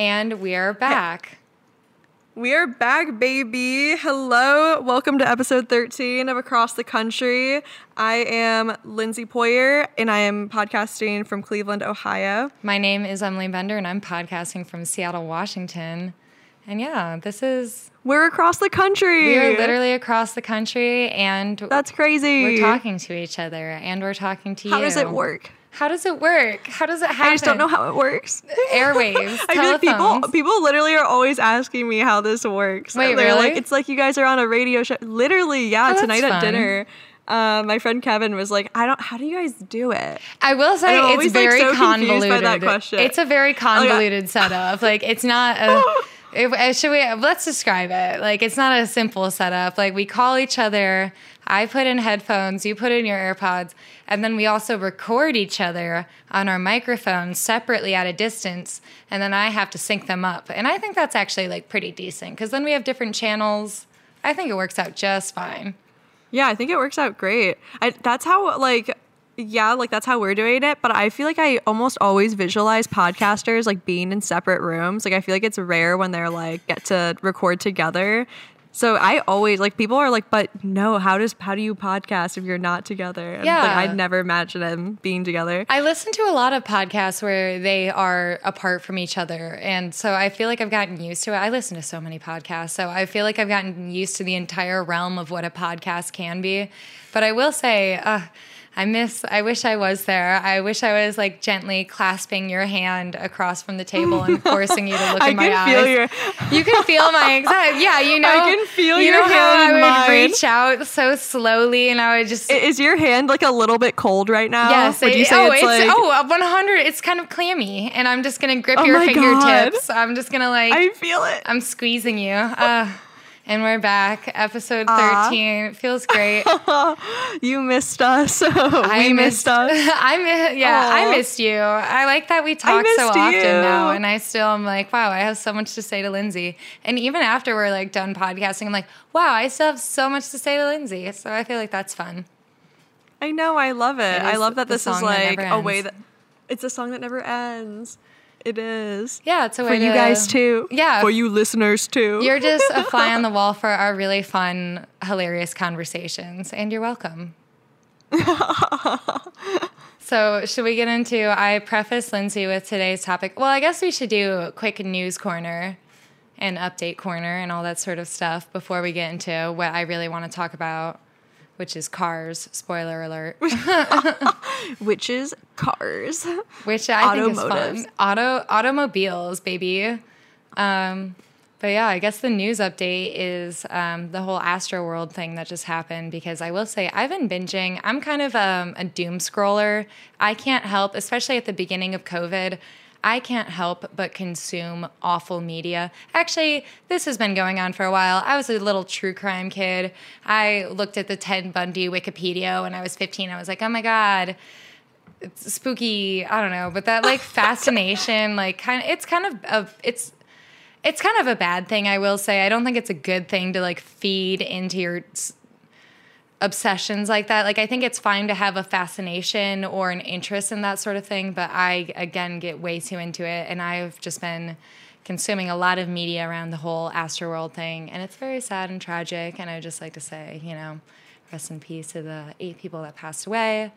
And we are back. We are back, baby. Hello. Welcome to episode 13 of Across the Country. I am Lindsay Poyer and I am podcasting from Cleveland, Ohio. My name is Emily Bender and I'm podcasting from Seattle, Washington. And yeah, this is. We're across the country. We are literally across the country and. That's crazy. We're talking to each other and we're talking to How you. How does it work? How does it work? How does it happen? I just don't know how it works. Airwaves. I feel like people people literally are always asking me how this works. Wait, They're really? like, it's like you guys are on a radio show. Literally, yeah. Oh, tonight at fun. dinner, uh, my friend Kevin was like, "I don't. How do you guys do it?" I will say it's always, like, very so convoluted. by that question. Oh, It's a very convoluted setup. Like it's not a. It, uh, should we? Let's describe it. Like it's not a simple setup. Like we call each other. I put in headphones. You put in your AirPods, and then we also record each other on our microphones separately at a distance, and then I have to sync them up. And I think that's actually like pretty decent because then we have different channels. I think it works out just fine. Yeah, I think it works out great. I, that's how like yeah, like that's how we're doing it, but I feel like I almost always visualize podcasters like being in separate rooms. Like I feel like it's rare when they're like get to record together. So I always like people are like, but no, how does how do you podcast if you're not together? And, Yeah. like, I'd never imagine them being together. I listen to a lot of podcasts where they are apart from each other. And so I feel like I've gotten used to it. I listen to so many podcasts. So I feel like I've gotten used to the entire realm of what a podcast can be. But I will say, uh, I miss, I wish I was there. I wish I was like gently clasping your hand across from the table and forcing you to look in my can eyes. feel your You can feel my anxiety. Yeah, you know. I can feel you your know how hand I would mine. reach out so slowly and I would just Is your hand like a little bit cold right now? Yes. Would it- you say oh, it's, like oh, 100. It's kind of clammy, and I'm just gonna grip Oh your fingertips. I'm just gonna like I feel it. I'm squeezing you. Uh, and we're back, episode Aw. 13. It feels great. You missed us. I we missed us. I miss, yeah, I missed you. I like that we talk so often you. now, and I still am like, wow, I have so much to say to Lindsay. And even after we're like done podcasting, I'm like, wow, I still have so much to say to Lindsay. So I feel like that's fun. I know, I love it. It I love that this is like a way that it's a song that never ends. It is. Yeah, it's a For way you guys too. Yeah, For you listeners too. You're just a fly on the wall for our really fun, hilarious conversations, and you're welcome. so, should we get into? I preface Lindsay with today's topic. Well, I guess we should do a quick news corner and update corner and all that sort of stuff before we get into what I really want to talk about, which is cars. Spoiler alert. which is cars. which I think is fun. Auto automobiles, baby. Um, but yeah, I guess the news update is um, the whole Astro World thing that just happened. Because I will say, I've been binging. I'm kind of um, a doom scroller. I can't help, especially at the beginning of COVID. I can't help but consume awful media. Actually, this has been going on for a while. I was a little true crime kid. I looked at the Ted Bundy Wikipedia when I was 15. I was like, oh my God, it's spooky i don't know but that like fascination like kind of it's kind of a it's it's kind of a bad thing i will say i don't think it's a good thing to like feed into your obsessions like that. Like i think it's fine to have a fascination or an interest in that sort of thing but i again get way too into it. And i've just been consuming a lot of media around the whole astroworld thing. And it's very sad and tragic. And i just like to say you know rest in peace to the eight people that passed away.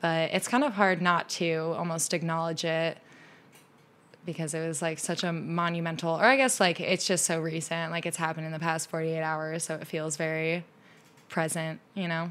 But it's kind of hard not to almost acknowledge it because it was like such a monumental or i guess like it's just so recent. Like it's happened in the past 48 hours so it feels very present you know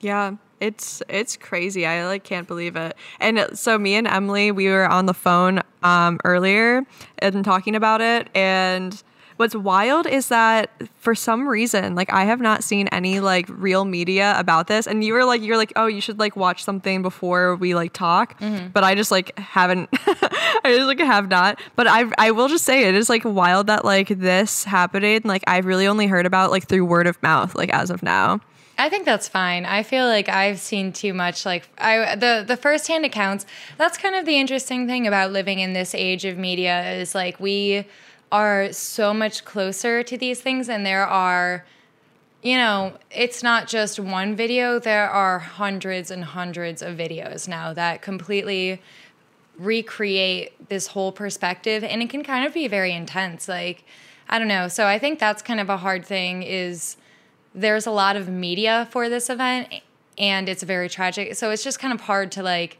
Yeah, it's it's crazy. I like can't believe it. And so me and Emily, we were on the phone um, earlier and talking about it. And what's wild is that for some reason, like I have not seen any like real media about this. And you were like, you're like, oh, you should like watch something before we like talk. Mm-hmm. But I just like haven't. I just like have not. But I I will just say it is like wild that like this happening. Like I've really only heard about like through word of mouth. Like as of now. I think that's fine. I feel like I've seen too much like I the the firsthand accounts. That's kind of the interesting thing about living in this age of media is like we are so much closer to these things and there are you know, it's not just one video, there are hundreds and hundreds of videos now that completely recreate this whole perspective and it can kind of be very intense like i don't know. So i think that's kind of a hard thing is there's a lot of media for this event and it's very tragic. So it's just kind of hard to like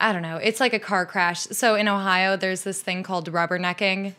i don't know. It's like a car crash. So in ohio there's this thing called rubbernecking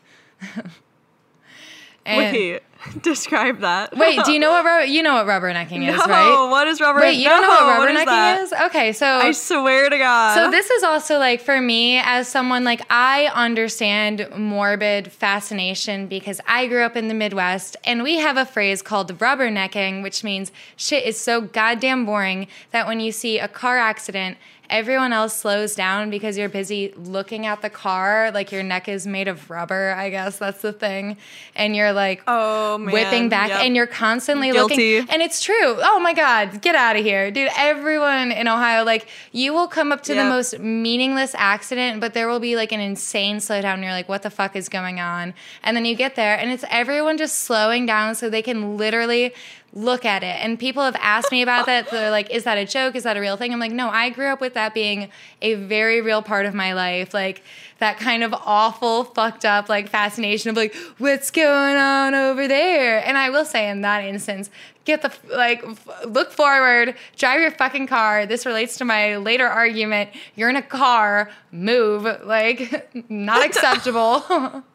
And wait, describe that. wait, do you know what rubber, you know what rubbernecking no, is, right? What is rubber? Wait, you no, don't know what rubbernecking is, is? Okay, so I swear to God. So this is also like for me as someone like I understand morbid fascination because I grew up in the Midwest and we have a phrase called rubbernecking, which means shit is so goddamn boring that when you see a car accident everyone else slows down because you're busy looking at the car like your neck is made of rubber i guess that's the thing and you're like oh man. whipping back yep. and you're constantly Guilty. looking and it's true oh my god get out of here dude everyone in ohio like you will come up to yep. the most meaningless accident but there will be like an insane slowdown you're like what the fuck is going on and then you get there and it's everyone just slowing down so they can literally look at it. And people have asked me about that. They're like, is that a joke? Is that a real thing? I'm like, no, I grew up with that being a very real part of my life. Like that kind of awful, fucked up, like fascination of like, what's going on over there? And I will say in that instance, get the, like, look forward, drive your fucking car. This relates to my later argument. You're in a car, move. Like, not acceptable.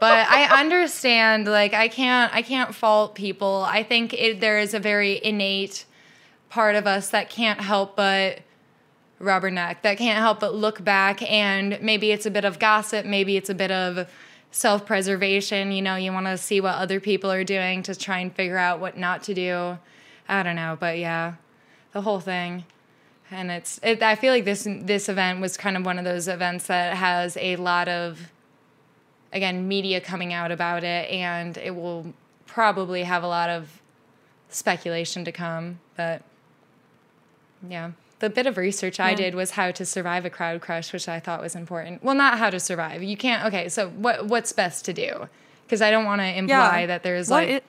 but I understand like I can't I can't fault people. I think it, there is a very innate part of us that can't help but rubberneck that can't help but look back and maybe it's a bit of gossip, maybe it's a bit of self-preservation, you know, you want to see what other people are doing to try and figure out what not to do. I don't know, but yeah, the whole thing and it's it, i feel like this this event was kind of one of those events that has a lot of again media coming out about it and it will probably have a lot of speculation to come but yeah the bit of research yeah. I did was how to survive a crowd crush, which I thought was important. Well, not how to survive. You can't. Okay, so what what's best to do? Because I don't want to imply yeah. that there's what like. It,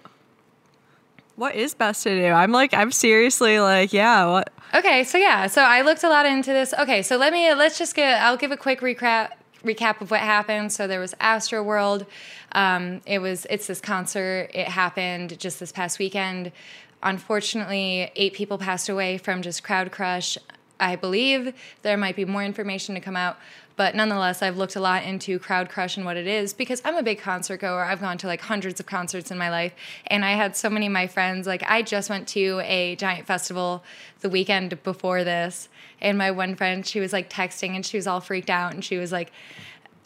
what is best to do? I'm like, I'm seriously like, yeah. What? Okay, so yeah, so I looked a lot into this. Okay, so let me let's just get. I'll give a quick recap recap of what happened. So there was Astroworld. Um, it was it's this concert. It happened just this past weekend. Unfortunately, eight people passed away from just crowd crush. I believe there might be more information to come out, but nonetheless, I've looked a lot into crowd crush and what it is because I'm a big concert goer. I've gone to like hundreds of concerts in my life, and I had so many of my friends. Like, I just went to a giant festival the weekend before this, and my one friend, she was like texting and she was all freaked out, and she was like,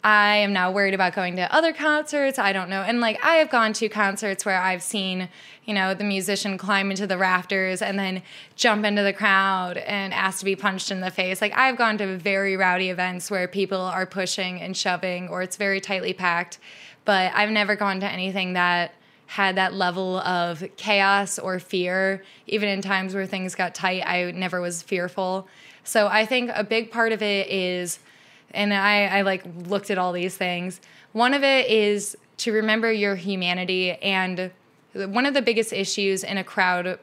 I am now worried about going to other concerts. I don't know. And like I have gone to concerts where I've seen, you know, the musician climb into the rafters and then jump into the crowd and ask to be punched in the face. Like I've gone to very rowdy events where people are pushing and shoving or it's very tightly packed. But I've never gone to anything that had that level of chaos or fear. Even in times where things got tight, I never was fearful. So I think a big part of it is and I, I like looked at all these things. One of it is to remember your humanity and one of the biggest issues in a crowd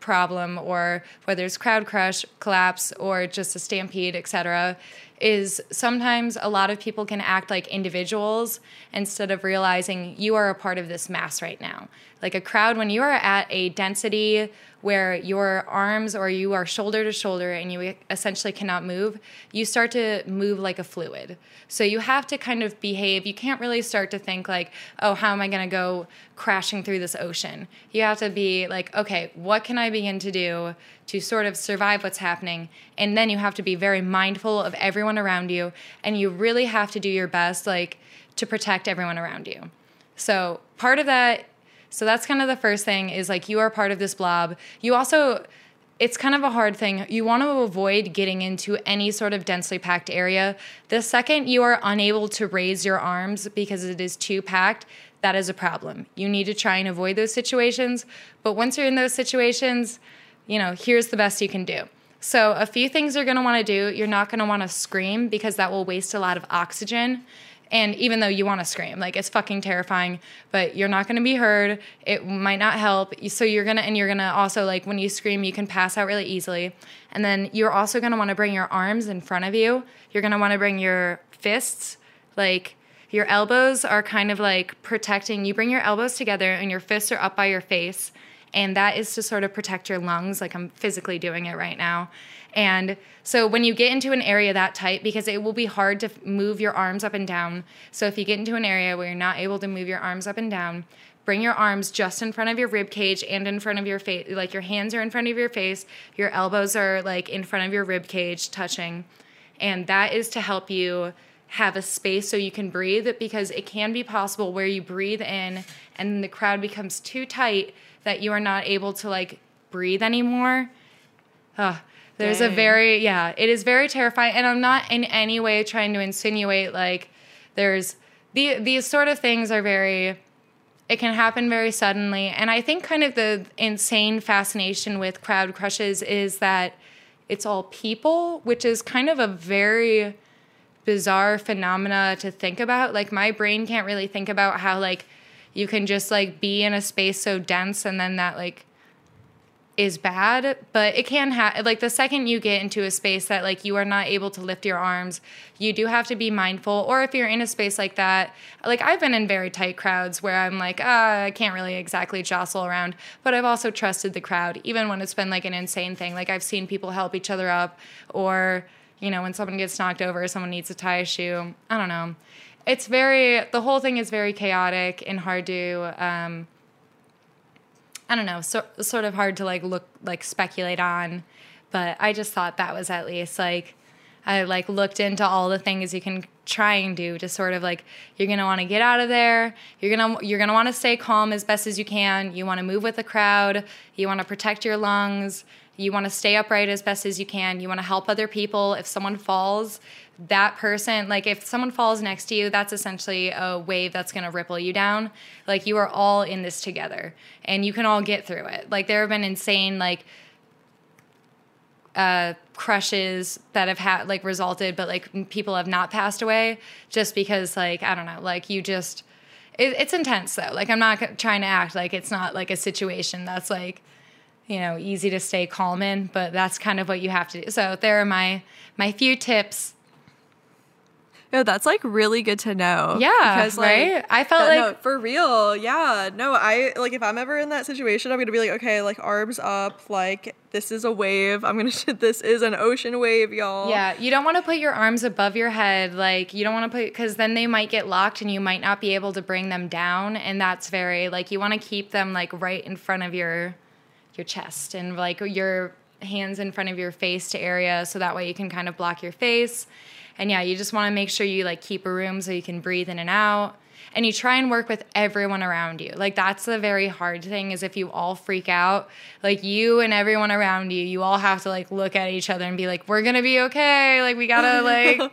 problem or whether it's crowd crush collapse or just a stampede etc is sometimes a lot of people can act like individuals instead of realizing you are a part of this mass right now like a crowd when you are at a density where your arms or you are shoulder to shoulder and you essentially cannot move, you start to move like a fluid. So you have to kind of behave. You can't really start to think like, oh, how am I going to go crashing through this ocean? You have to be like, okay, what can I begin to do to sort of survive what's happening? And then you have to be very mindful of everyone around you and you really have to do your best like to protect everyone around you. So part of that so that's kind of the first thing is like you are part of this blob. You also it's kind of a hard thing. You want to avoid getting into any sort of densely packed area. The second you are unable to raise your arms because it is too packed, that is a problem. You need to try and avoid those situations. But once you're in those situations, you know, here's the best you can do. So, a few things you're going to want to do. You're not going to want to scream because that will waste a lot of oxygen And even though you want to scream, like it's fucking terrifying, but you're not going to be heard. It might not help. So you're going to, and you're going to also, like, when you scream, you can pass out really easily. And then you're also going to want to bring your arms in front of you. You're going to want to bring your fists, like, your elbows are kind of like protecting. You bring your elbows together and your fists are up by your face. And that is to sort of protect your lungs, like I'm physically doing it right now. And so when you get into an area that tight, because it will be hard to move your arms up and down. So if you get into an area where you're not able to move your arms up and down, bring your arms just in front of your rib cage and in front of your face. Like your hands are in front of your face, your elbows are like in front of your rib cage touching. And that is to help you have a space so you can breathe because it can be possible where you breathe in and the crowd becomes too tight that you are not able to like breathe anymore. Uh, there's Dang. a very yeah, it is very terrifying and I'm not in any way trying to insinuate like there's the these sort of things are very it can happen very suddenly and I think kind of the insane fascination with crowd crushes is that it's all people, which is kind of a very bizarre phenomena to think about. Like my brain can't really think about how like you can just like be in a space so dense and then that like is bad, but it can have like the second you get into a space that like you are not able to lift your arms, you do have to be mindful. Or if you're in a space like that, like I've been in very tight crowds where I'm like, ah, I can't really exactly jostle around, but I've also trusted the crowd, even when it's been like an insane thing. Like I've seen people help each other up or you know, when someone gets knocked over, someone needs to tie a shoe. I don't know. It's very, the whole thing is very chaotic and hard to, um, I don't know, so, sort of hard to like look, like speculate on. But I just thought that was at least like, I like looked into all the things you can try and do to sort of like you're gonna want to get out of there. You're gonna you're gonna want to stay calm as best as you can. You want to move with the crowd. You want to protect your lungs. You want to stay upright as best as you can. You want to help other people. If someone falls, that person, like if someone falls next to you, that's essentially a wave that's going to ripple you down. Like you are all in this together and you can all get through it. Like there have been insane, like, uh, crushes that have had like resulted, but like people have not passed away just because, like, I don't know, like you just, it, it's intense though. Like I'm not trying to act like it's not like a situation that's like, you know easy to stay calm in but that's kind of what you have to do so there are my my few tips no, that's like really good to know. Yeah, because like, right. I felt that, like no, for real. Yeah, no, I like if I'm ever in that situation, I'm gonna be like, okay, like arms up, like this is a wave. I'm gonna. This is an ocean wave, y'all. Yeah, you don't want to put your arms above your head. Like you don't want to put because then they might get locked and you might not be able to bring them down, and that's very like you want to keep them like right in front of your your chest and like your hands in front of your face to area so that way you can kind of block your face. And yeah, you just want to make sure you like keep a room so you can breathe in and out. And you try and work with everyone around you. Like that's the very hard thing is if you all freak out, like you and everyone around you, you all have to like look at each other and be like, "We're going to be okay." Like we got to like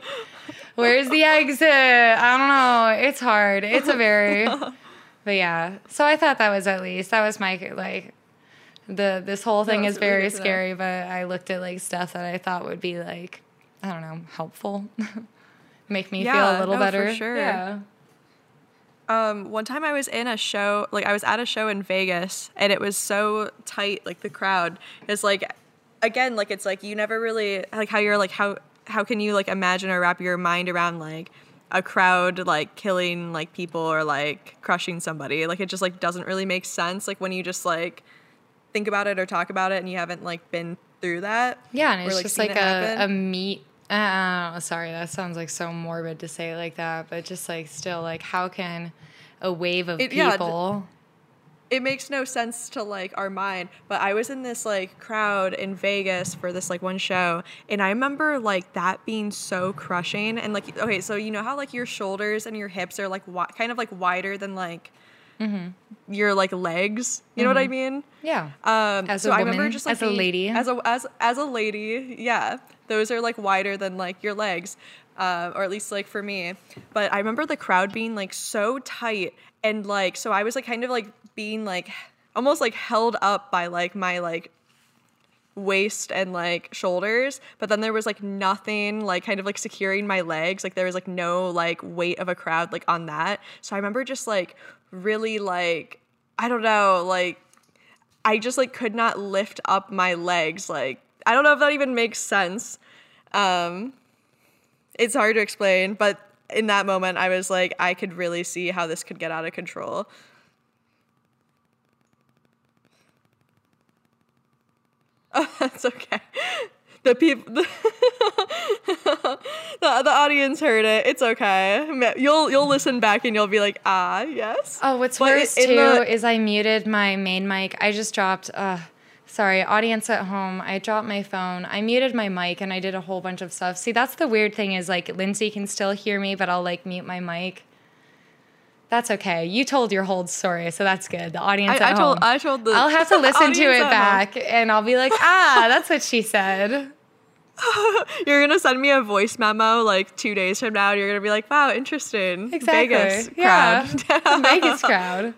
where's the exit? I don't know. It's hard. It's a very But yeah. So I thought that was at least that was my like the this whole thing no, is very scary, but I looked at like stuff that I thought would be like I don't know helpful, make me yeah, feel a little no, better. For sure. Yeah. Um, one time I was in a show, like I was at a show in Vegas, and it was so tight, like the crowd is like, again, like it's like you never really like how you're like how how can you like imagine or wrap your mind around like a crowd like killing like people or like crushing somebody like it just like doesn't really make sense like when you just like think about it or talk about it and you haven't like been through that. Yeah, and it's or, like, just like a, a meat. Uh, sorry, that sounds like so morbid to say like that, but just like still like how can a wave of it, people. Yeah, it makes no sense to like our mind but i was in this like crowd in vegas for this like one show and i remember like that being so crushing and like okay so you know how like your shoulders and your hips are like wi- kind of like wider than like mm-hmm. your like legs. You mm-hmm. know what I mm-hmm. mean? Yeah. Um, as so a woman, I remember just like as a lady, as a as as a lady, yeah, those are like wider than like your legs, uh, or at least like for me. But I remember the crowd being like so tight and like so I was like kind of like being like almost like held up by like my like waist and like shoulders. But then there was like nothing like kind of like securing my legs. Like there was like no like weight of a crowd like on that. So i remember just like really like i don't know like i just like could not lift up my legs like i don't know if that even makes sense um it's hard to explain but in that moment i was like i could really see how this could get out of control Oh, that's okay. The people, the, the, the audience heard it. It's okay. You'll you'll listen back and you'll be like, ah, yes. Oh, what's but worse too the, is I muted my main mic. I just dropped. Uh, sorry, audience at home. I dropped my phone. I muted my mic and I did a whole bunch of stuff. See, that's the weird thing is like Lindsay can still hear me, but I'll like mute my mic. That's okay. You told your whole story, so that's good. The audience I, at I told, home. I told the. I'll have to listen to it back, home. and I'll be like, ah, that's what she said. you're gonna send me a voice memo like two days from now. And you're gonna be like, "Wow, interesting." Exactly. Vegas yeah. crowd. Vegas crowd.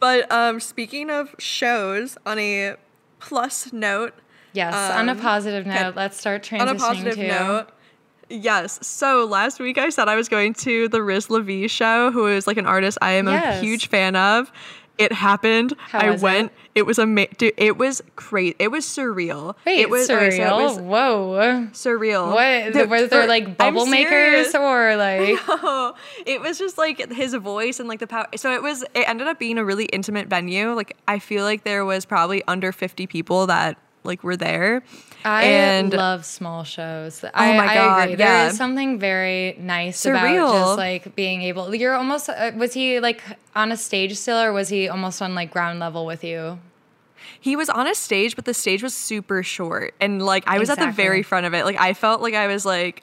But um, speaking of shows, on a plus note. Yes, um, on a um, positive note, let's start transitioning on a positive to. Note, Yes. So last week I said I was going to the Riz LaVie show, who is like an artist I am yes. a huge fan of. It happened. I went. It, it was amazing. It was great. It was surreal. Wait, it was surreal. Okay, so it was Whoa, surreal. What the, were there like bubble makers or like? No, it was just like his voice and like the power. So it was. It ended up being a really intimate venue. Like I feel like there was probably under fifty people that like were there. I and love small shows. Oh I, my god, I agree. Yeah. There is something very nice Surreal. about just like being able. You're almost. Uh, was he like on a stage still, or was he almost on like ground level with you? He was on a stage, but the stage was super short, and like I was exactly. at the very front of it. Like I felt like I was like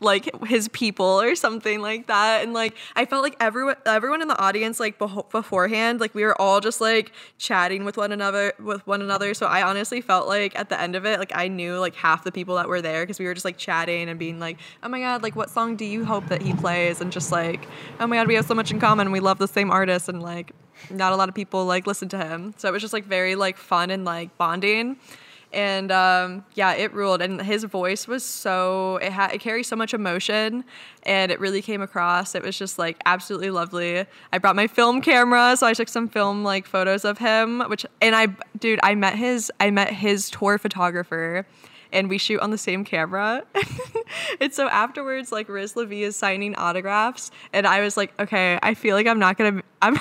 like his people or something like that. And like i felt like everyone everyone in the audience like beforehand like we were all just like chatting with one another with one another. So i honestly felt like at the end of it like i knew like half the people that were there because we were just like chatting and being like oh my god like what song do you hope that he plays? And just like oh my god we have so much in common. We love the same artist. And like not a lot of people like listen to him. So it was just like very like fun and like bonding and um, yeah, it ruled. And his voice was so it had it carries so much emotion, and it really came across. It was just like absolutely lovely. I brought my film camera, so I took some film like photos of him. Which and I, dude, I met his I met his tour photographer and we shoot on the same camera. and so afterwards, like Riz LaVie is signing autographs, and I was like, okay, I feel like I'm not gonna, I'm,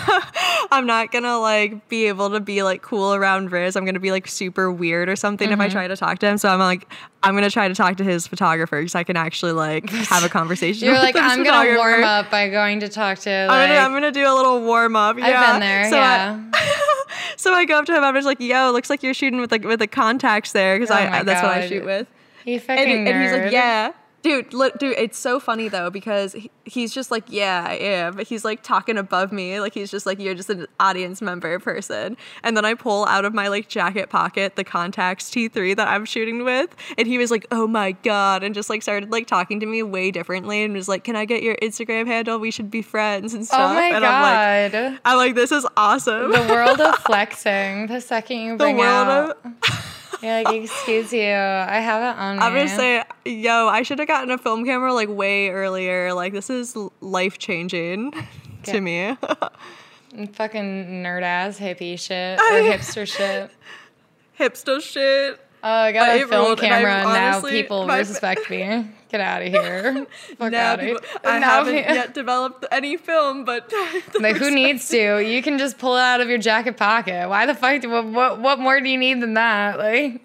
I'm not gonna like be able to be like cool around Riz. I'm gonna be like super weird or something mm-hmm. if I mm-hmm. try to talk to him. So I'm like, I'm gonna try to talk to his photographer because I can actually like have a conversation. You're like, I'm gonna warm up by going to talk to. Like, I'm, gonna, I'm gonna do a little warm up. Yeah. I've been there. So yeah. I, so I go up to him. I'm just like, "Yo, looks like you're shooting with like with the Contax there because oh I that's God. what I shoot with." He fucking and, and he's like, "Yeah." Dude, look, dude, it's so funny though because he, he's just like, yeah, I am, but he's like talking above me, like he's just like, you're just an audience member person. And then I pull out of my like jacket pocket the Contax T3 that I'm shooting with, and he was like, oh my god, and just like started like talking to me way differently, and was like, can I get your Instagram handle? We should be friends and oh stuff. Oh my and god, I'm like, I'm like, this is awesome. The world of flexing. The second you bring the world out. Of- You're like, excuse you, I have it on. I'm gonna say, yo, I should have gotten a film camera like way earlier. Like this is life changing to me. Fucking nerd ass hippie shit or hipster shit. Hipster shit. Oh, I got a film camera now people respect me. Get out of here. Fuck now out of here. I now haven't yet developed any film, but like who needs to? You can just pull it out of your jacket pocket. Why the fuck? Do, what, what what more do you need than that? Like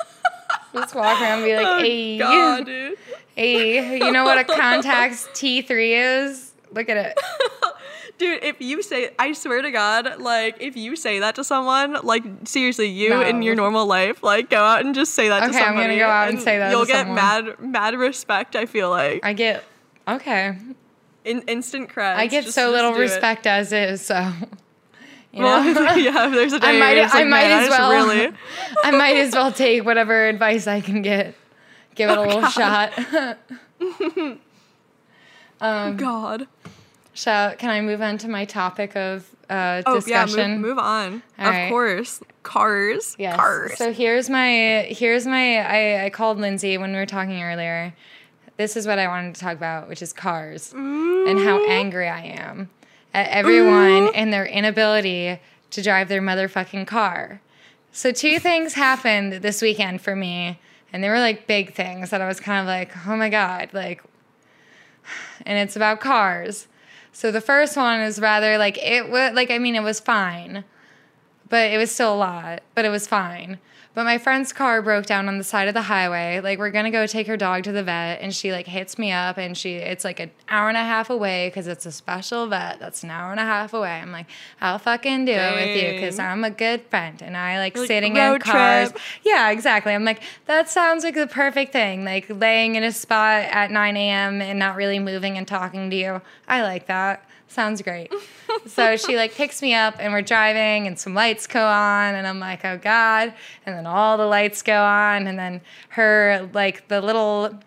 just walk around and be like, oh, hey, God, dude. hey, you know what a Contax T3 is? Look at it. Dude, if you say, I swear to God, like, if you say that to someone, like, seriously, you no. in your normal life, like, go out and just say that okay, to somebody. I'm gonna go out and, and say that. You'll get someone. mad, mad respect. I feel like. I get okay. In instant cred. I get just, so little respect it. as is, so. You know? well, yeah, there's a day I might, I might as well. Really. I might as well take whatever advice I can get. Give it oh, a little God. shot. um, God. Shall can I move on to my topic of uh, Oh discussion? yeah, move, move on. All of right. course, cars. Yes. Cars. So here's my here's my I, I called Lindsay when we were talking earlier. This is what I wanted to talk about, which is cars and how angry I am at everyone and their inability to drive their motherfucking car. So two things happened this weekend for me, and they were like big things that I was kind of like, oh my god, like and it's about cars. So the first one is rather like it was like I mean it was fine but it was still a lot, but it was fine. But my friend's car broke down on the side of the highway. Like we're gonna go take her dog to the vet, and she like hits me up, and she it's like an hour and a half away because it's a special vet that's an hour and a half away. I'm like, I'll fucking do it with you because I'm a good friend, and I like Like, sitting in cars. trip. Yeah, exactly. I'm like, that sounds like the perfect thing. Like laying in a spot at 9 a.m. and not really moving and talking to you. I like that. Sounds great. so she like picks me up and we're driving and some lights go on and I'm like, oh God. And then all the lights go on and then her like the little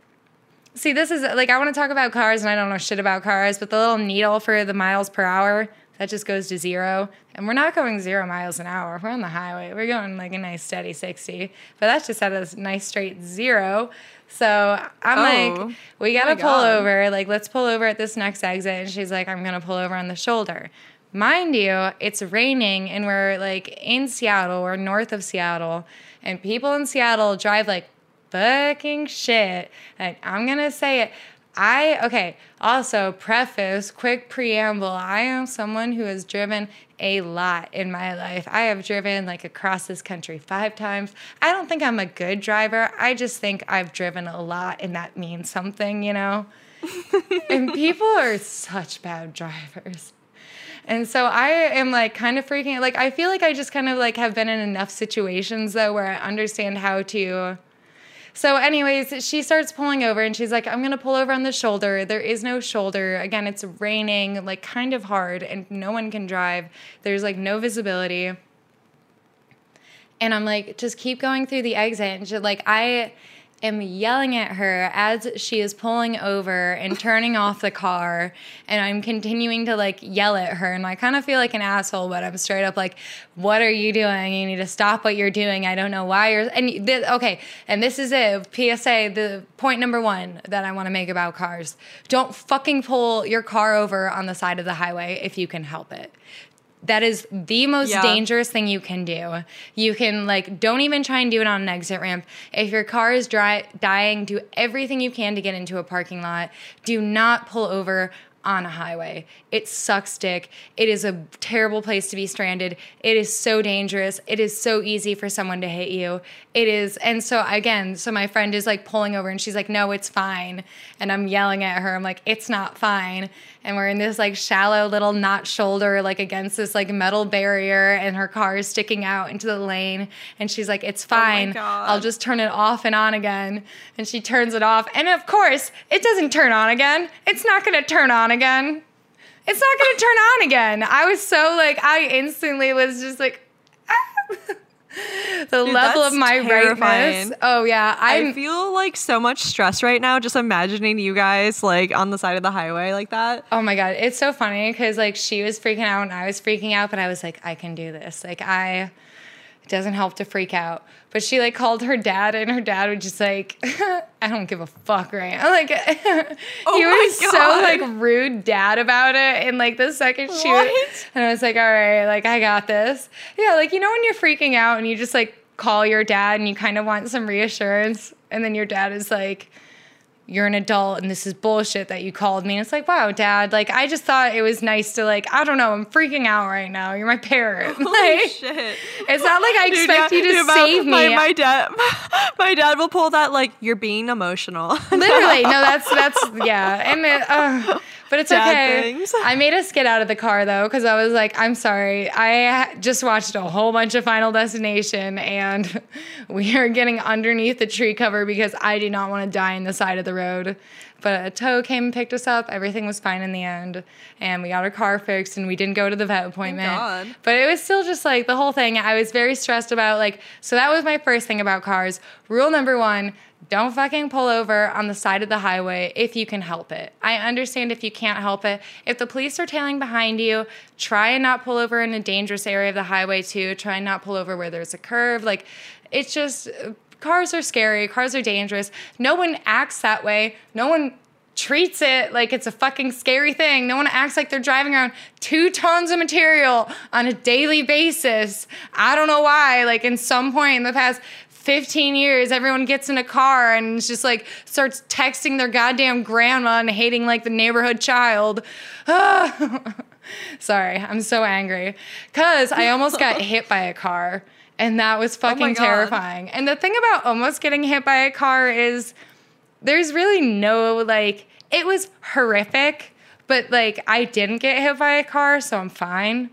See, this is like I want to talk about cars and I don't know shit about cars, but the little needle for the miles per hour that just goes to zero. And we're not going zero miles an hour. We're on the highway. We're going like a nice steady 60. But that's just at a nice straight zero. So I'm Oh. like, we Oh gotta my pull God. over. Like, let's pull over at this next exit. And she's like, I'm gonna pull over on the shoulder. Mind you, it's raining and we're like in Seattle, we're north of Seattle, and people in Seattle drive like fucking shit. Like, I'm gonna say it. I, okay, also, preface, quick preamble. I am someone who has driven a lot in my life. I have driven like across this country five times. I don't think I'm a good driver. I just think I've driven a lot and that means something, you know? and people are such bad drivers. And so I am like kind of freaking like I feel like I just kind of like have been in enough situations though where I understand how to so anyways, she starts pulling over and she's like I'm going to pull over on the shoulder. There is no shoulder. Again, it's raining like kind of hard and no one can drive. There's like no visibility. And I'm like, just keep going through the exit. And like, I am yelling at her as she is pulling over and turning off the car. And I'm continuing to like yell at her. And I kind of feel like an asshole, but I'm straight up like, what are you doing? You need to stop what you're doing. I don't know why you're. And th- okay. And this is it. PSA, the point number one that I want to make about cars don't fucking pull your car over on the side of the highway if you can help it. That is the most Yeah. dangerous thing you can do. You can like don't even try and do it on an exit ramp. If your car is dry, dying, do everything you can to get into a parking lot. Do not pull over on a highway. It sucks dick. It is a terrible place to be stranded. It is so dangerous. It is so easy for someone to hit you. It is and so again, so my friend is like pulling over and she's like, "No, it's fine." And I'm yelling at her. I'm like, "It's not fine." And we're in this like shallow little knot shoulder like against this like metal barrier and her car is sticking out into the lane and she's like, "It's oh fine. God. I'll just turn it off and on again." And she turns it off. And of course, it doesn't turn on again. It's not going to turn on again. It's not going to turn on again. I was so like I instantly was just like the Dude, level of my terrifying. rightness. Oh yeah, I I'm feel like so much stress right now just imagining you guys like on the side of the highway like that. Oh my god, it's so funny because like she was freaking out and I was freaking out, but I was like, I can do this. Like I, doesn't help to freak out. But she like called her dad, and her dad was just like, I don't give a fuck, right? I'm like, Oh he was so like rude dad about it. And like the second she, was, What? and I was like, all right, like I got this. Yeah, like you know when you're freaking out and you just like call your dad and you kind of want some reassurance, and then your dad is like you're an adult and this is bullshit that you called me. And it's like, wow, dad, like I just thought it was nice to like, I don't know, I'm freaking out right now. You're my parent. Holy like shit. it's not like I Dude, expect yeah, you to dude, save my, me. My dad, my dad will pull that like you're being emotional. Literally, no, that's that's yeah, and it, uh, but it's Dad okay. things. I made us get out of the car though, because I was like, I'm sorry, I just watched a whole bunch of Final Destination, and we are getting underneath the tree cover because I do not want to die in the side of the road. But a tow came and picked us up. Everything was fine in the end. And we got our car fixed and we didn't go to the vet appointment. God. But it was still just like the whole thing. I was very stressed about like so that was my first thing about cars. Rule number 1, don't fucking pull over on the side of the highway if you can help it. I understand if you can't help it. If the police are tailing behind you, try and not pull over in a dangerous area of the highway too. Try and not pull over where there's a curve. Like it's just cars are scary, cars are dangerous. No one acts that way. No one treats it like it's a fucking scary thing. No one acts like they're driving around two tons of material on a daily basis. I don't know why. Like in some point in the past 15 years, everyone gets in a car and it's just like starts texting their goddamn grandma and hating like the neighborhood child. Sorry, I'm so angry. Cause I almost got hit by a car and that was oh fucking God. terrifying. And the thing about almost getting hit by a car is there's really no like it was horrific, but like I didn't get hit by a car, so I'm fine.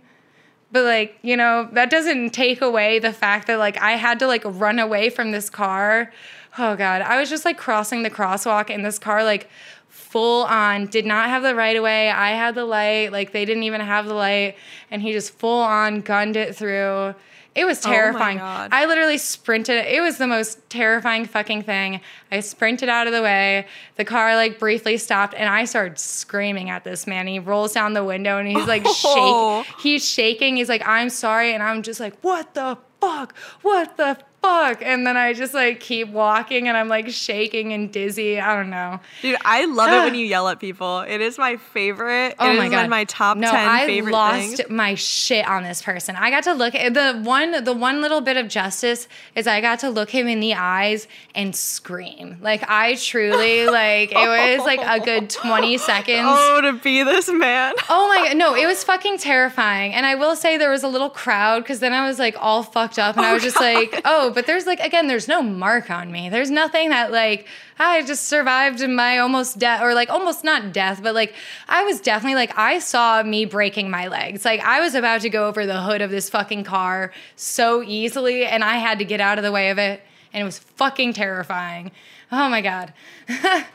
But like, you know, that doesn't take away the fact that like I had to like run away from this car. Oh god, I was just like crossing the crosswalk in this car like full on did not have the right of way. I had the light, like they didn't even have the light and he just full on gunned it through. It was Oh terrifying. God. I literally sprinted. It was the most terrifying fucking thing. I sprinted out of the way. The car like briefly stopped and I started screaming at this man. He rolls down the window and he's like Oh. shaking. He's shaking. He's like, I'm sorry. And I'm just like, what the fuck? What the fuck? And then I just like keep walking and I'm like shaking and dizzy. I don't know. Dude, I love it when you yell at people. It is my favorite. Oh it my god! my top no, ten I favorite lost things. my shit on this person. I got to look at the one. The one little bit of justice is I got to look him in the eyes and scream. Like I truly like it was like a good twenty seconds. Oh, to be this man. Oh my god, no, it was fucking terrifying. And I will say there was a little crowd because then I was like all fucked up and I was just like, oh, but there's like again, there's no mark on me. There's nothing that like ah, I just survived my almost death or like almost not death, but like I was definitely like I saw me breaking my legs. Like I was about to go over the hood of this fucking car so easily and I had to get out of the way of it. And it was fucking terrifying. Oh my god.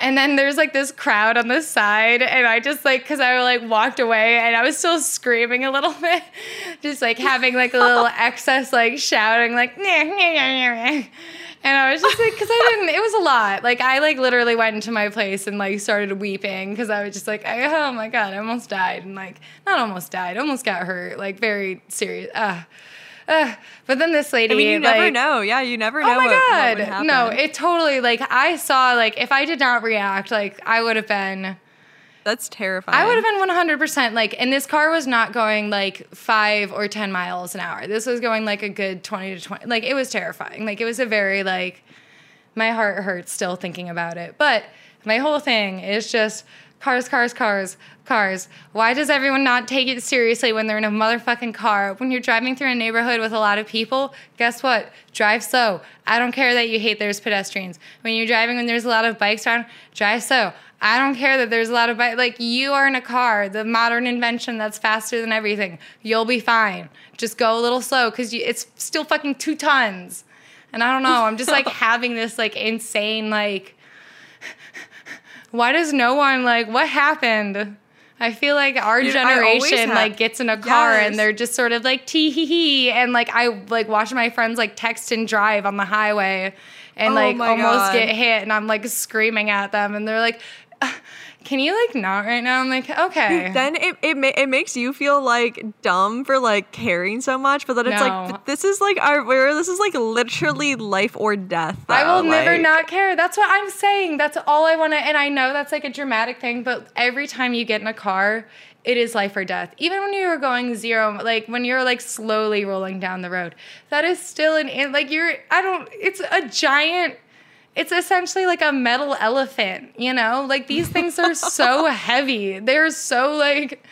And then there's like this crowd on the side, and I just like, cause I like walked away and I was still screaming a little bit, just like having like a little excess like shouting, like, "Nyeh, nyeh, nyeh, nyeh." and I was just like, cause I didn't, it was a lot. Like, I like literally went into my place and like started weeping, cause I was just like, oh my God, I almost died. And like, not almost died, almost got hurt, like very serious. Uh, uh. But then this lady, I mean, you never like, know. Yeah, you never know. Oh my what, what god! happen. no, it totally like I saw like if I did not react, like I would have been, That's terrifying. I would have been one hundred percent like. And this car was not going like five or ten miles an hour. This was going like a good twenty to twenty. Like it was terrifying. Like it was a very like, my heart hurts still thinking about it. But my whole thing is just cars, cars, cars, cars. Why does everyone not take it seriously when they're in a motherfucking car? When you're driving through a neighborhood with a lot of people, guess what? Drive slow. I don't care that you hate there's pedestrians. When you're driving when there's a lot of bikes around, drive slow. I don't care that there's a lot of bikes. Like you are in a car, the modern invention that's faster than everything. You'll be fine. Just go a little slow because it's still fucking two tons. And I don't know. I'm just like having this like insane like why does no one like what happened? I feel like our Dude, generation like gets in a car Yes. and they're just sort of like tee hee hee and like I like watch my friends like text and drive on the highway and Oh like almost God. get hit and I'm like screaming at them and they're like "Uh, can you like not right now? I'm like okay. Then it it, ma- it makes you feel like dumb for like caring so much, but then it's No. like this is like our this is like literally life or death. I though, will never not care. That's what I'm saying. That's all I want to. And I know that's like a dramatic thing, but every time you get in a car, it is life or death. Even when you're going zero, like when you're like slowly rolling down the road, that is still an like you're. I don't. It's a giant. It's essentially like a metal elephant, you know? Like these things are so heavy. They're so like.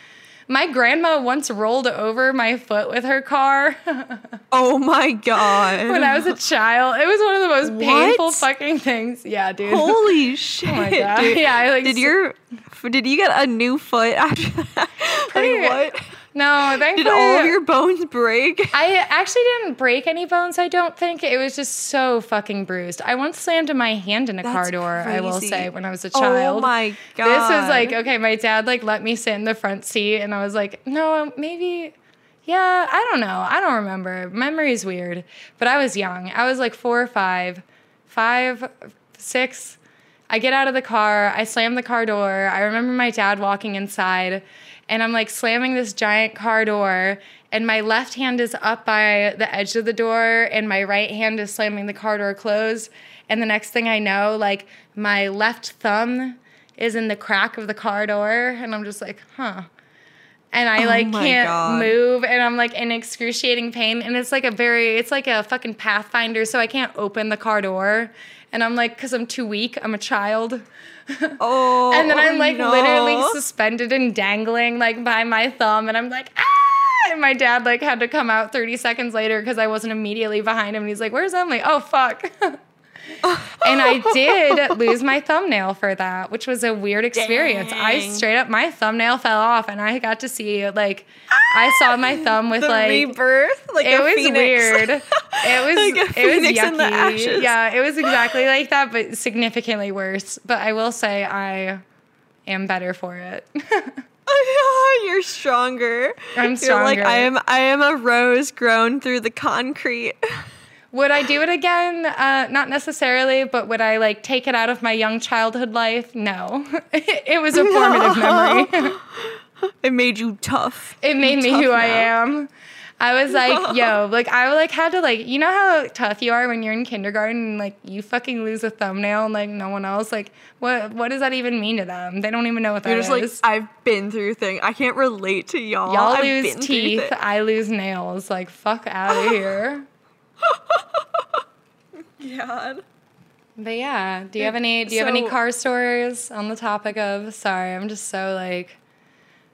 My grandma once rolled over my foot with her car. Oh my god! when I was a child. It was one of the most What? painful fucking things. Yeah, dude. Holy shit! Oh my God. dude. Yeah, I, like, did s- your did you get a new foot after that? Pretty- like what? No, thankfully. Did all of uh, your bones break? I actually didn't break any bones, I don't think. It was just so fucking bruised. I once slammed my hand in a car That's door, I will say, when I was a child. Oh my This was like, okay, my dad like let me sit in the front seat and I was like, no, maybe yeah, I don't know. I don't remember. Memory's weird. But I was young. I was like four or five, five, six. I get out of the car, I slam the car door. I remember my dad walking inside and I'm like slamming this giant car door and my left hand is up by the edge of the door and my right hand is slamming the car door closed. And the next thing I know, like my left thumb is in the crack of the car door and I'm just like, huh. And I Oh like my can't God. move and I'm like in excruciating pain and it's like a very it's like a fucking pathfinder so I can't open the car door and I'm like cuz I'm too weak, I'm a child. Oh, And then I'm like no. literally suspended and dangling like by my thumb and I'm like ah and my dad like had to come out 30 seconds later cuz I wasn't immediately behind him and he's like where's Emily? Oh fuck. and I did lose my thumbnail for that, which was a weird experience. I straight up my thumbnail fell off, and I got to see like I ah! saw my thumb with the like rebirth, like it a was phoenix. weird. It was Like it was phoenix in the yucky. Yeah, it was exactly like that, but significantly worse. But I will say I am better for it. Ah, you're stronger. I'm You're like stronger. I am. I am a rose grown through the concrete. Would I do it again? Uh, not necessarily, but would I like take it out of my young childhood life? No. it was a formative memory. It made you tough. it made me tough who I am. I was like, yo, like I like had to like, you know how tough you are when you're in kindergarten and like you fucking lose a thumbnail and like no one else. Like, what what does that even mean to them? They don't even know what that You're is. just like I've been through things. I can't relate to y'all. Y'all I've lose teeth, I lose nails. Like, fuck out of here. God. But yeah, do you have any do you have any car stories on the topic of sorry, I'm just so like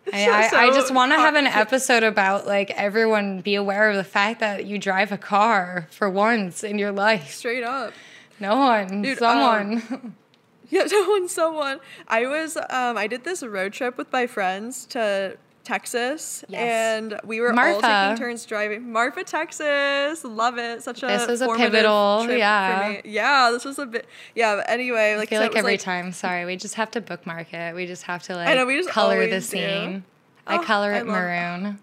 I, So- I, I just want to have an episode about like everyone be aware of the fact that you drive a car for once in your life. Straight up. No one, Dude, someone. Yeah, someone, someone. I was, um, I did this road trip with my friends to Texas, Yes. and we were all taking turns driving. Marfa, Texas, love it. Such a This was a pivotal, trip yeah. For me. Yeah, this was a bit. Yeah, but anyway, I like feel so like every time, sorry, we just have to bookmark it. We just have to like know, we just color the scene. I Oh, color it love- maroon.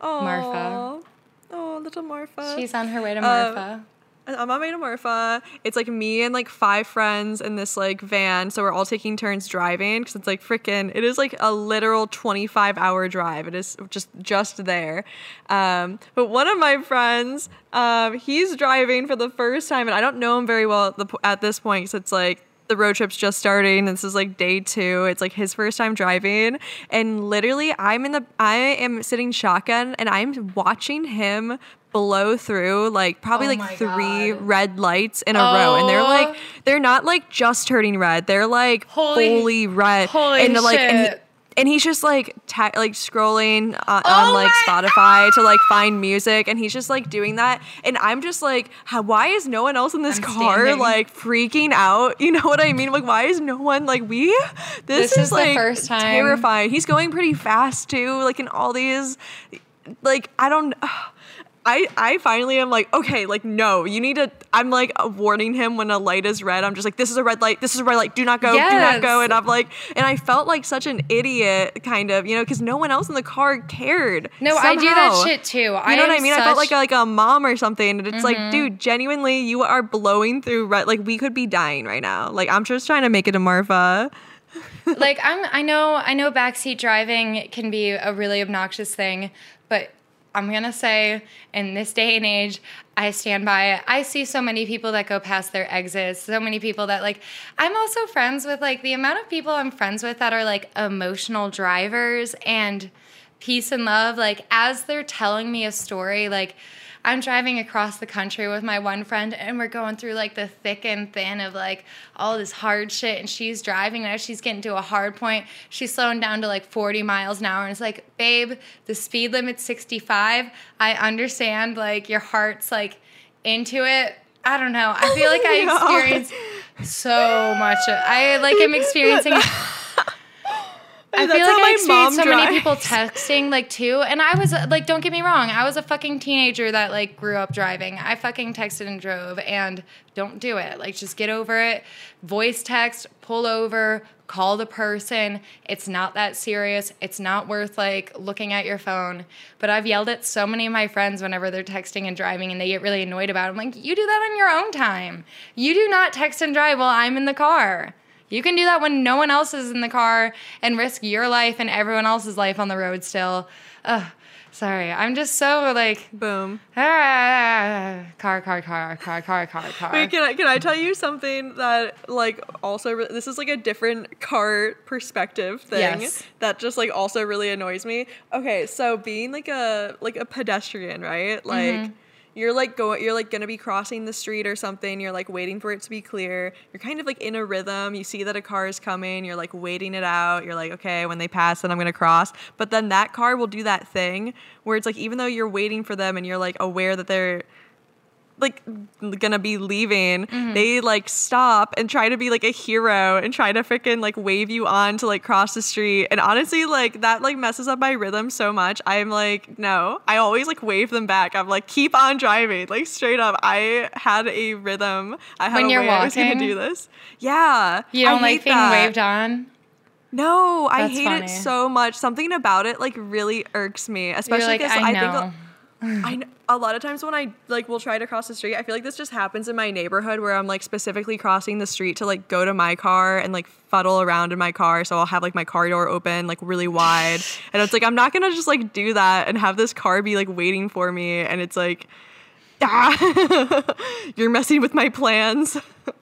Oh, Marfa. Oh, little Marfa. She's on her way to Uh, Marfa. I'm on Marfa. It's like me and like five friends in this like van. So we're all taking turns driving because it's like freaking. It is like a literal 25 hour drive. It is just just there. Um, but one of my friends, um, he's driving for the first time, and I don't know him very well at, the, at this point because it's like the road trip's just starting. This is like day two. It's like his first time driving, and literally, I'm in the. I am sitting shotgun, and I'm watching him blow through like probably Oh like three God. red lights in a row, and they're Oh. like they're not like just turning red. They're like Holy- fully red, holy and like shit. and he's just like ta- like scrolling uh, on, Oh on like Spotify to like find music, and he's just like doing that, and I'm just like, how, why is no one else in this I'm car standing. like freaking out? You know what I mean? Like, why is no one like we? This, This is, is the like first time- terrifying. He's going pretty fast too, like in all these, like I don't. I, I finally am like, okay, like, no, you need to. I'm like warning him when a light is red. I'm just like, this is a red light. This is a red light. Do not go. Do not go. And I'm like, and I felt like such an idiot, kind of, you know, because no one else in the car cared. No, I do that shit too. You I know what I mean? I felt Mm-hmm. like a, like a mom or something. And it's like, dude, genuinely, you are blowing through red. Like, we could be dying right now. Like, I'm just trying to make it to Marfa. like I'm I know I know backseat driving can be a really obnoxious thing, but I'm gonna say in this day and age, I stand by it. I see so many people that go past their exits, so many people that like I'm also friends with like the amount of people I'm friends with that are like emotional drivers and peace and love. Like as they're telling me a story, like I'm driving across the country with my one friend and we're going through like the thick and thin of like all this hard shit and she's driving and as she's getting to a hard point, she's slowing down to like 40 miles an hour and it's like, babe, the speed limit's 65. I understand like your heart's like into it. I don't know. I feel like I Yeah. experience so much. I like am experiencing I feel like I experienced so many people texting like too, and I was like, don't get me wrong, I was a fucking teenager that like grew up driving. I fucking texted and drove, and don't do it. Like, just get over it. Voice text, pull over, call the person. It's not that serious. It's not worth like looking at your phone. But I've yelled at so many of my friends whenever they're texting and driving, and they get really annoyed about it. I'm like, you do that on your own time. You do not text and drive while I'm in the car. You can do that when no one else is in the car and risk your life and everyone else's life on the road still. Ugh, sorry. I'm just so like, Boom. ah, car, car, car, car, car, car, car. Wait, can I can I tell you something that like also re- this is like a different car perspective thing Yes. that just like also really annoys me. Okay, so being like a like a pedestrian, right? Like Mm-hmm. You're like going you're like to be crossing the street or something, you're like waiting for it to be clear. You're kind of like in a rhythm. You see that a car is coming, you're like waiting it out. You're like, "Okay, when they pass, then I'm to cross." But then that car will do that thing where it's like even though you're waiting for them and you're like aware that they're like gonna be leaving, Mm-hmm. they like stop and try to be like a hero and try to freaking like wave you on to like cross the street. And honestly, like that like messes up my rhythm so much. I'm like, no, I always like wave them back. I'm like, keep on driving, like straight up. I had a rhythm. I had When a you're way I was gonna do this. Yeah, you don't like being that. waved on? No, I hate funny. it so much. Something about it like really irks me, especially You're like, because I I, think. I a lot of times when I like will try to cross the street, I feel like this just happens in my neighborhood where I'm like specifically crossing the street to like go to my car and like fuddle around in my car. So I'll have like my car door open like really wide, and it's like I'm not gonna just like do that and have this car be like waiting for me, and it's like. Ah, you're messing with my plans.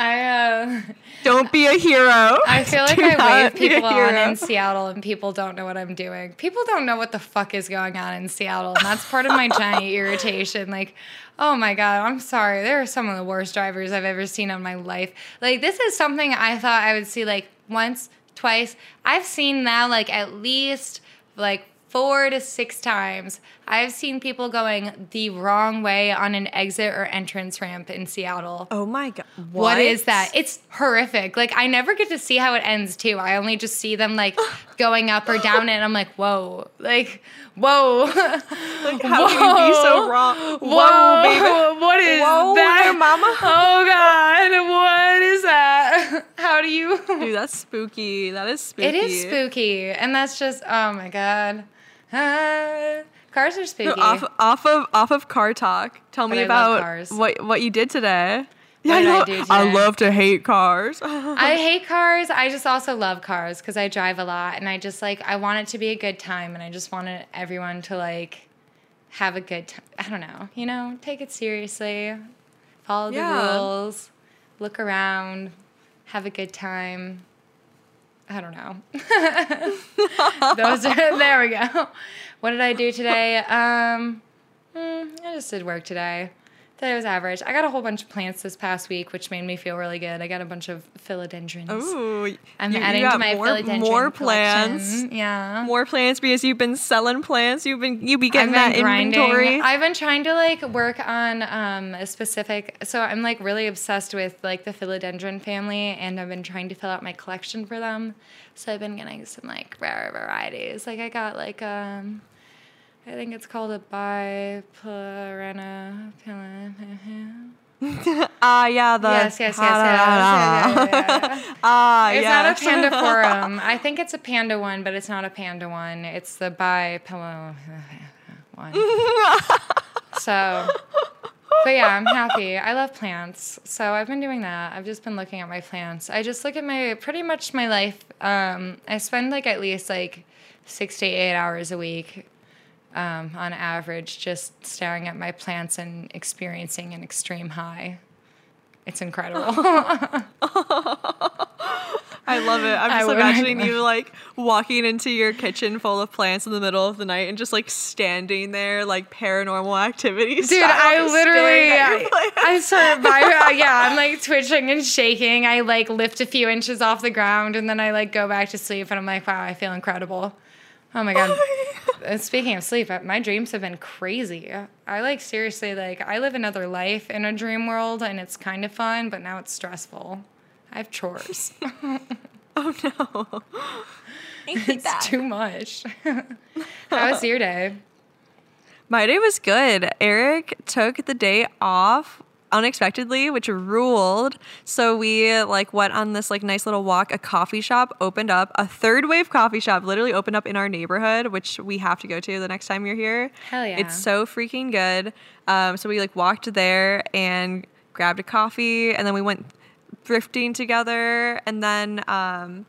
I uh, Don't be a hero. I feel like Do I wave people on in Seattle and people don't know what I'm doing. People don't know what the fuck is going on in Seattle. And that's part of my giant irritation. Like, oh my God, I'm sorry. There are some of the worst drivers I've ever seen in my life. Like, this is something I thought I would see like once, twice. I've seen now like at least like four to six times. I've seen people going the wrong way on an exit or entrance ramp in Seattle. Oh my god. what is that? It's horrific. Like I never get to see how it ends too. I only just see them like going up or down it and I'm like, whoa. Like, whoa. Like, how can you be so wrong? Whoa, baby. What is Whoa that? there, mama. Oh god, what is that? How do you Dude, that's spooky. That is spooky. It is spooky. And that's just oh my god. Ah, cars are spooky. So off off of off of car talk. Tell me I about cars. what what you did today. Did I know- do I love to hate cars. I hate cars. I just also love cars because I drive a lot and I just like I want it to be a good time and I just wanted everyone to like have a good time. I don't know, you know, take it seriously, follow the Yeah. rules, look around, have a good time. I don't know. Those are there we go. What did I do today? Um, mm, I just did work today. Today was average. I got a whole bunch of plants this past week, which made me feel really good. I got a bunch of philodendrons. Ooh, I'm you- you adding to my more, philodendron more collection. plants. Yeah. More plants because you've been selling plants. You've been you be getting that grinding. inventory. I've been trying to like work on um, a specific. So I'm like really obsessed with like the philodendron family, and I've been trying to fill out my collection for them. So I've been getting some like rare varieties. Like I got like um, I think it's called a biplorena. Ah, yeah, the Yes, yes, yes, yes. Yeah, yeah. Ah, It's yes. not a pandaforum. I think it's a panda one, but it's not a panda one. It's the bipillow one. so, but yeah, I'm happy. I love plants. So I've been doing that. I've just been looking at my plants. I just look at my, pretty much my life. Um, I spend like at least like six to eight hours a week um, on average just staring at my plants and experiencing an extreme high. It's incredible. I love it. I'm I just would- imagining you like walking into your kitchen full of plants in the middle of the night and just like standing there like paranormal activities. Dude, style, I literally, staring at your I. I by, uh, yeah, I'm like twitching and shaking. I like lift a few inches off the ground and then I like go back to sleep and I'm like, wow, I feel incredible. Oh my God. Uh, Speaking of sleep, uh, my dreams have been crazy. I like seriously, like, I live another life in a dream world and it's kind of fun, but now it's stressful. I have chores. Oh no. I hate It's that. too much. How was your day? My day was good. Eric took the day off unexpectedly, which ruled. So we like went on this like nice little walk. A coffee shop opened up, a third wave coffee shop literally opened up in our neighborhood, which we have to go to the next time you're here. Hell yeah. It's so freaking good. Um, so we like walked there and grabbed a coffee, and then we went thrifting together, and then um,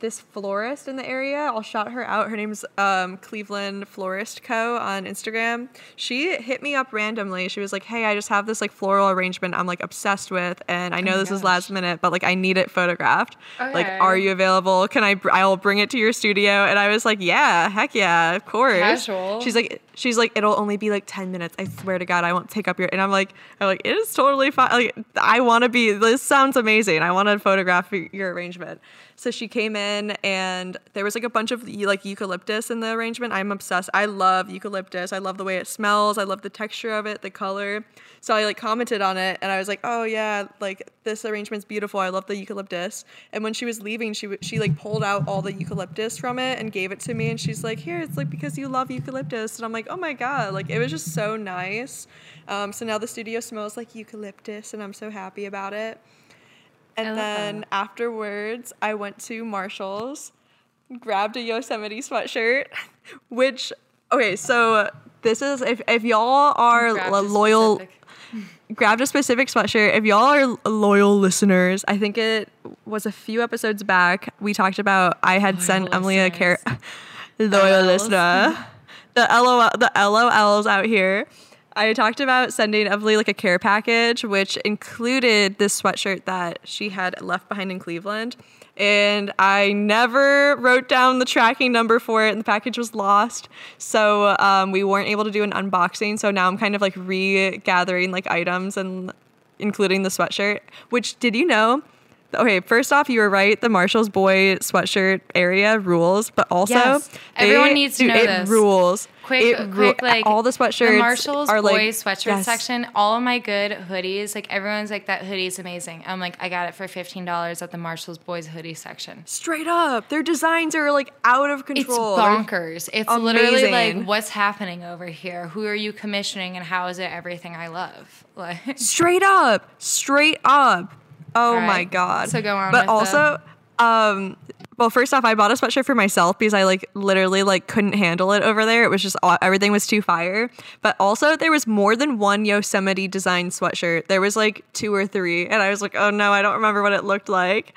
this florist in the area. I'll shout her out. Her name's um, Cleveland Florist Co. on Instagram. She hit me up randomly. She was like, "Hey, I just have this like floral arrangement I'm like obsessed with, and I know my this is last minute, but like I need it photographed. Like, are you available? Can I? Br- I'll bring it to your studio." And I was like, "Yeah, heck yeah, of course." Casual. She's like, she's like, it'll only be like ten minutes. I swear to God, I won't take up your. And I'm like, I'm like, it is totally fine. Like, I want to be. This sounds amazing. I want to photograph your arrangement. So she came in, and there was like a bunch of like eucalyptus in the arrangement. I'm obsessed. I love eucalyptus. I love the way it smells. I love the texture of it, the color. So I like commented on it, and I was like, oh yeah, like this arrangement's beautiful. I love the eucalyptus. And when she was leaving, she w- she like pulled out all the eucalyptus from it and gave it to me, and she's like, here, it's like because you love eucalyptus. And I'm like, oh my god, like it was just so nice. Um, so now the studio smells like eucalyptus, and I'm so happy about it. And then that. afterwards, I went to Marshalls, grabbed a Yosemite sweatshirt, which okay, so this is if if y'all are loyal specific- grabbed a specific sweatshirt. If y'all are loyal listeners, I think it was a few episodes back. We talked about I had sent Loyal Emily a care loyal listener. The LOL the LOLs out here. I talked about sending Emily like a care package, which included this sweatshirt that she had left behind in Cleveland. And I never wrote down the tracking number for it, and the package was lost. So um, we weren't able to do an unboxing. So now I'm kind of like regathering like items and including the sweatshirt. Which did you know? Okay, first off, you were right. The Marshalls boy sweatshirt area rules, but also Yes. Everyone needs to know it this. rules. Quick, It quick, like all the sweatshirts The Marshalls are like boys sweatshirt yes. section. All of my good hoodies, like everyone's like that hoodie's amazing. I'm like, I got it for fifteen dollars at the Marshalls boys hoodie section. Straight up, their designs are like out of control. They're- bonkers. It's literally like, what's happening over here? Who are you commissioning, and how is it everything I love? Like, Straight up, straight up. Oh All my god. so go on But also, um, well, first off, I bought a sweatshirt for myself because I like literally like couldn't handle it over there. It was just all, everything was too fire. But also, there was more than one Yosemite design sweatshirt. There was like two or three, and I was like, oh no, I don't remember what it looked like.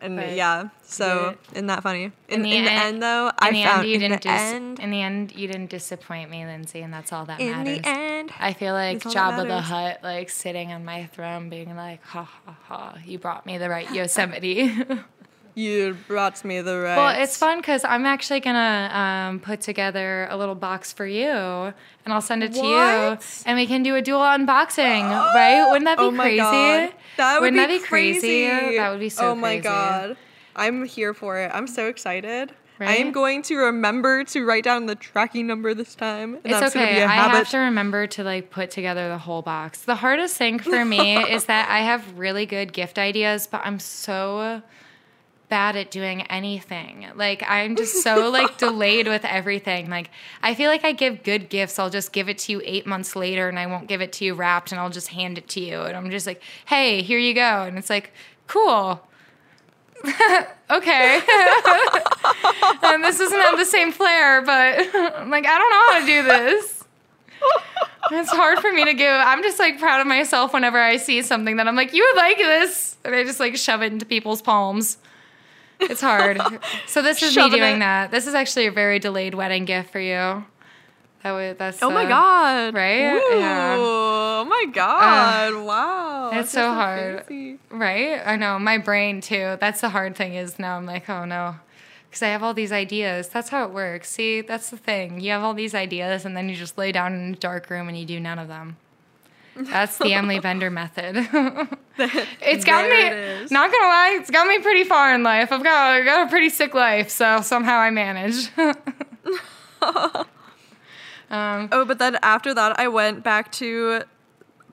And But yeah, so did isn't that funny? In, In the in the en- end, though, in I the found end, you in didn't. the dis- end. in the end, you didn't disappoint me, Lindsay, and that's all that In matters. the end, I feel like that Jabba the. Hutt, like sitting on my throne, being like, "Ha ha ha! You brought me the right Yosemite." you brought me the right. well, it's fun because I'm actually gonna um, put together a little box for you, and I'll send it to you, and we can do a dual unboxing, right? Wouldn't that be oh crazy? God. That would Wouldn't be, that be crazy? crazy. That would be so crazy. Oh my crazy. god. I'm here for it. I'm so excited. I am going to remember to write down the tracking number this time. It's that's okay. be a I habit. I have to remember to like put together the whole box. The hardest thing for me is that I have really good gift ideas, but I'm so bad at doing anything. Like I'm just so like delayed with everything. Like I feel like I give good gifts. I'll just give it to you 8 months later and I won't give it to you wrapped and I'll just hand it to you and I'm just like, "Hey, here you go." And it's like, "Cool." okay. and this doesn't have the same flair, but I'm like, I don't know how to do this. It's hard for me to give. I'm just like proud of myself whenever I see something that I'm like, you would like this. And I just like shove it into people's palms. It's hard. So this is Shoving me doing it. that. This is actually a very delayed wedding gift for you. That would that's Oh my uh, god. right? Ooh, Yeah. Oh my god. wow. it's That's so hard. fancy. Right? I know. My brain too. That's the hard thing is now I'm like, oh no. Because I have all these ideas. That's how it works. See, that's the thing. You have all these ideas and then you just lay down in a dark room and you do none of them. That's the Emily Bender method. it's got me, it not gonna lie, it's got me pretty far in life. I've got, I got a pretty sick life, so somehow I manage. um, Oh, but then after that, I went back to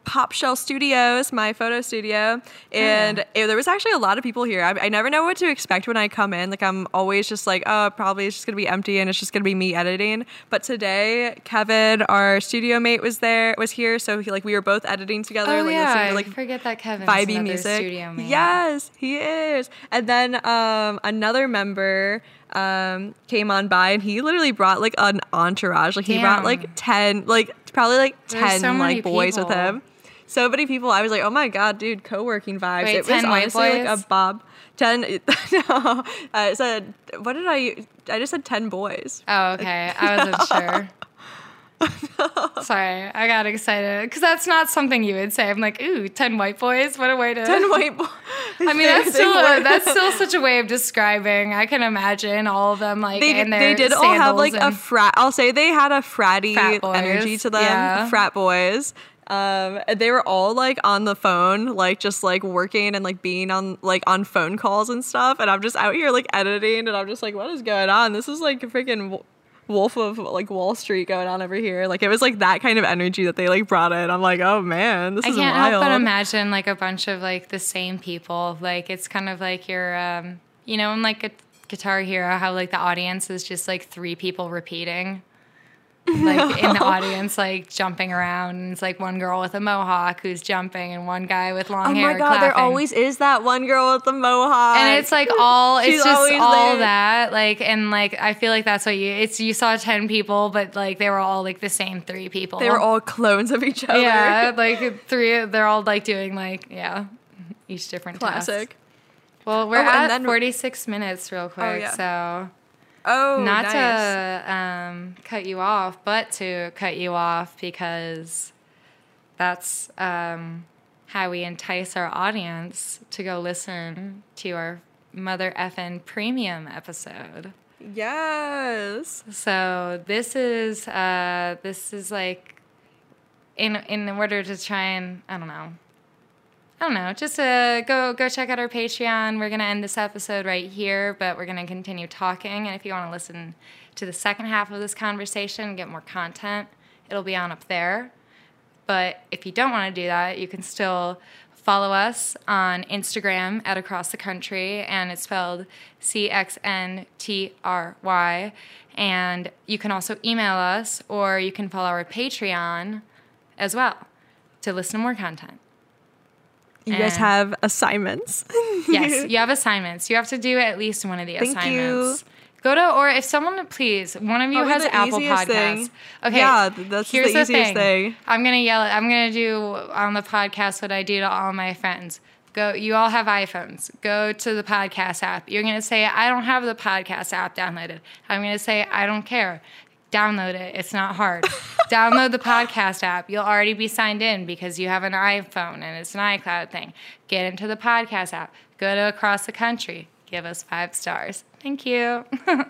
Pop Shell Studios, my photo studio, and it- there was actually a lot of people here. I, I never know what to expect when I come in. Like I'm always just like, oh, probably it's just gonna be empty and it's just gonna be me editing. But today, Kevin, our studio mate, was there, was here, so he, like we were both editing together, Oh like yeah, to like forget that Kevin vibey music. Studio mate. Yes, he is. And then um, another member um, came on by, and he literally brought like an entourage. Like he brought like ten, like probably like There's ten so like boys with him. So many people. I was like, oh my god, dude, co-working vibes. Wait, it was 10 honestly like a bob. Ten. no, I said. What did I? I just said ten boys. Oh, okay. I wasn't sure. Sorry, I got excited because that's not something you would say. I'm like, ooh, 10 white boys. What a way to. Ten white boys. I mean, that's still that's still such a way of describing. I can imagine all of them like they, they did all have like a frat. I'll say they had a fratty Frat energy to them. yeah. Frat boys. Um, they were all like on the phone, like just like working and like being on like on phone calls and stuff. And I'm just out here like editing, and I'm just like, what is going on? This is like a freaking Wolf of like Wall Street going on over here. Like it was like that kind of energy that they like brought in. I'm like, oh man, this I is can't help but imagine like a bunch of like the same people. Like it's kind of like your, um, you know, in like a Guitar Hero, how like the audience is just like three people repeating. Like in the audience, like jumping around, and it's like one girl with a mohawk who's jumping, and one guy with long Oh hair. Oh my god, there always is that one girl with the mohawk. and it's like all it's just all there. that like and like i feel like that's what you it's you saw 10 people but like they were all like the same three people they were all clones of each other. yeah like three they're all like doing like yeah each different task. Classic. well we're Oh, at then- 46 minutes real quick oh, yeah. so Oh, not nice. to um, cut you off but to cut you off because that's um, how we entice our audience to go listen to our mother effin premium episode Yes. so this is uh, this is like in in order to try and I don't know. I don't know. Just uh, go go check out our Patreon. We're gonna end this episode right here, but we're gonna continue talking. And if you want to listen to the second half of this conversation, get more content, it'll be on up there. But if you don't want to do that, you can still follow us on Instagram at Across the Country, and it's spelled C X N T R Y. And you can also email us, or you can follow our Patreon as well to listen to more content. You guys have assignments. Yes, you have assignments. You have to do at least one of the Thank assignments. Go to, or if someone, please, one of you Probably has the Apple Podcasts. thing. Okay. Yeah, th- that's the here's easiest thing. thing. I'm gonna yell. I'm gonna do on the podcast what I do to all my friends. Go. You all have iPhones. Go to the podcast app. You're gonna say, I don't have the podcast app downloaded. I'm gonna say, I don't care. Download it. It's not hard. Download the podcast app. You'll already be signed in because you have an iPhone and it's an iCloud thing. Get into the podcast app. Go to across the country. Give us five stars. Thank you.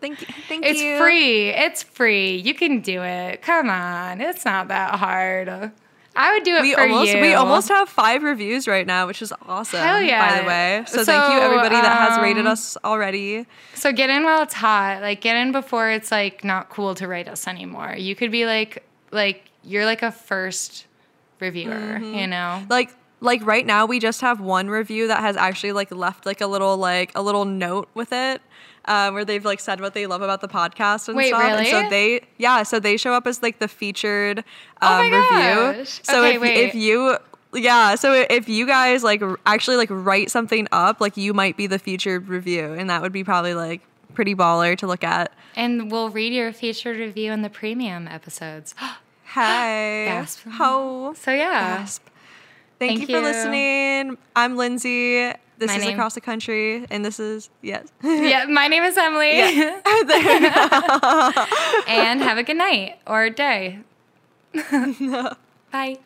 Thank you. Thank It's you. free. It's free. You can do it. Come on. It's not that hard. I would do it We for almost you. we almost have five reviews right now, which is awesome. Hell yeah. By the way, so, thank you So, everybody that has rated um, us already. So get in while it's hot. Like get in before it's like not cool to rate us anymore. You could be like like you're like a first reviewer, Mm-hmm. you know? Like like right now, we just have one review that has actually like left like a little like a little note with it. Uh, where they've like said what they love about the podcast and Wait, stuff. And so they, yeah, so they show up as like the featured um, Oh my review. gosh. So Okay, if, wait. if you, yeah, so if you guys like actually like write something up, like you might be the featured review, and that would be probably like pretty baller to look at. And we'll read your featured review in the premium episodes. Hi. Gasp. Ho. So yeah. Gasp. Thank, Thank you for listening. I'm Lindsay. This My is name- Across the Country, and this is, yes. yeah, my name is Emily. Yeah. and have a good night or day. Bye.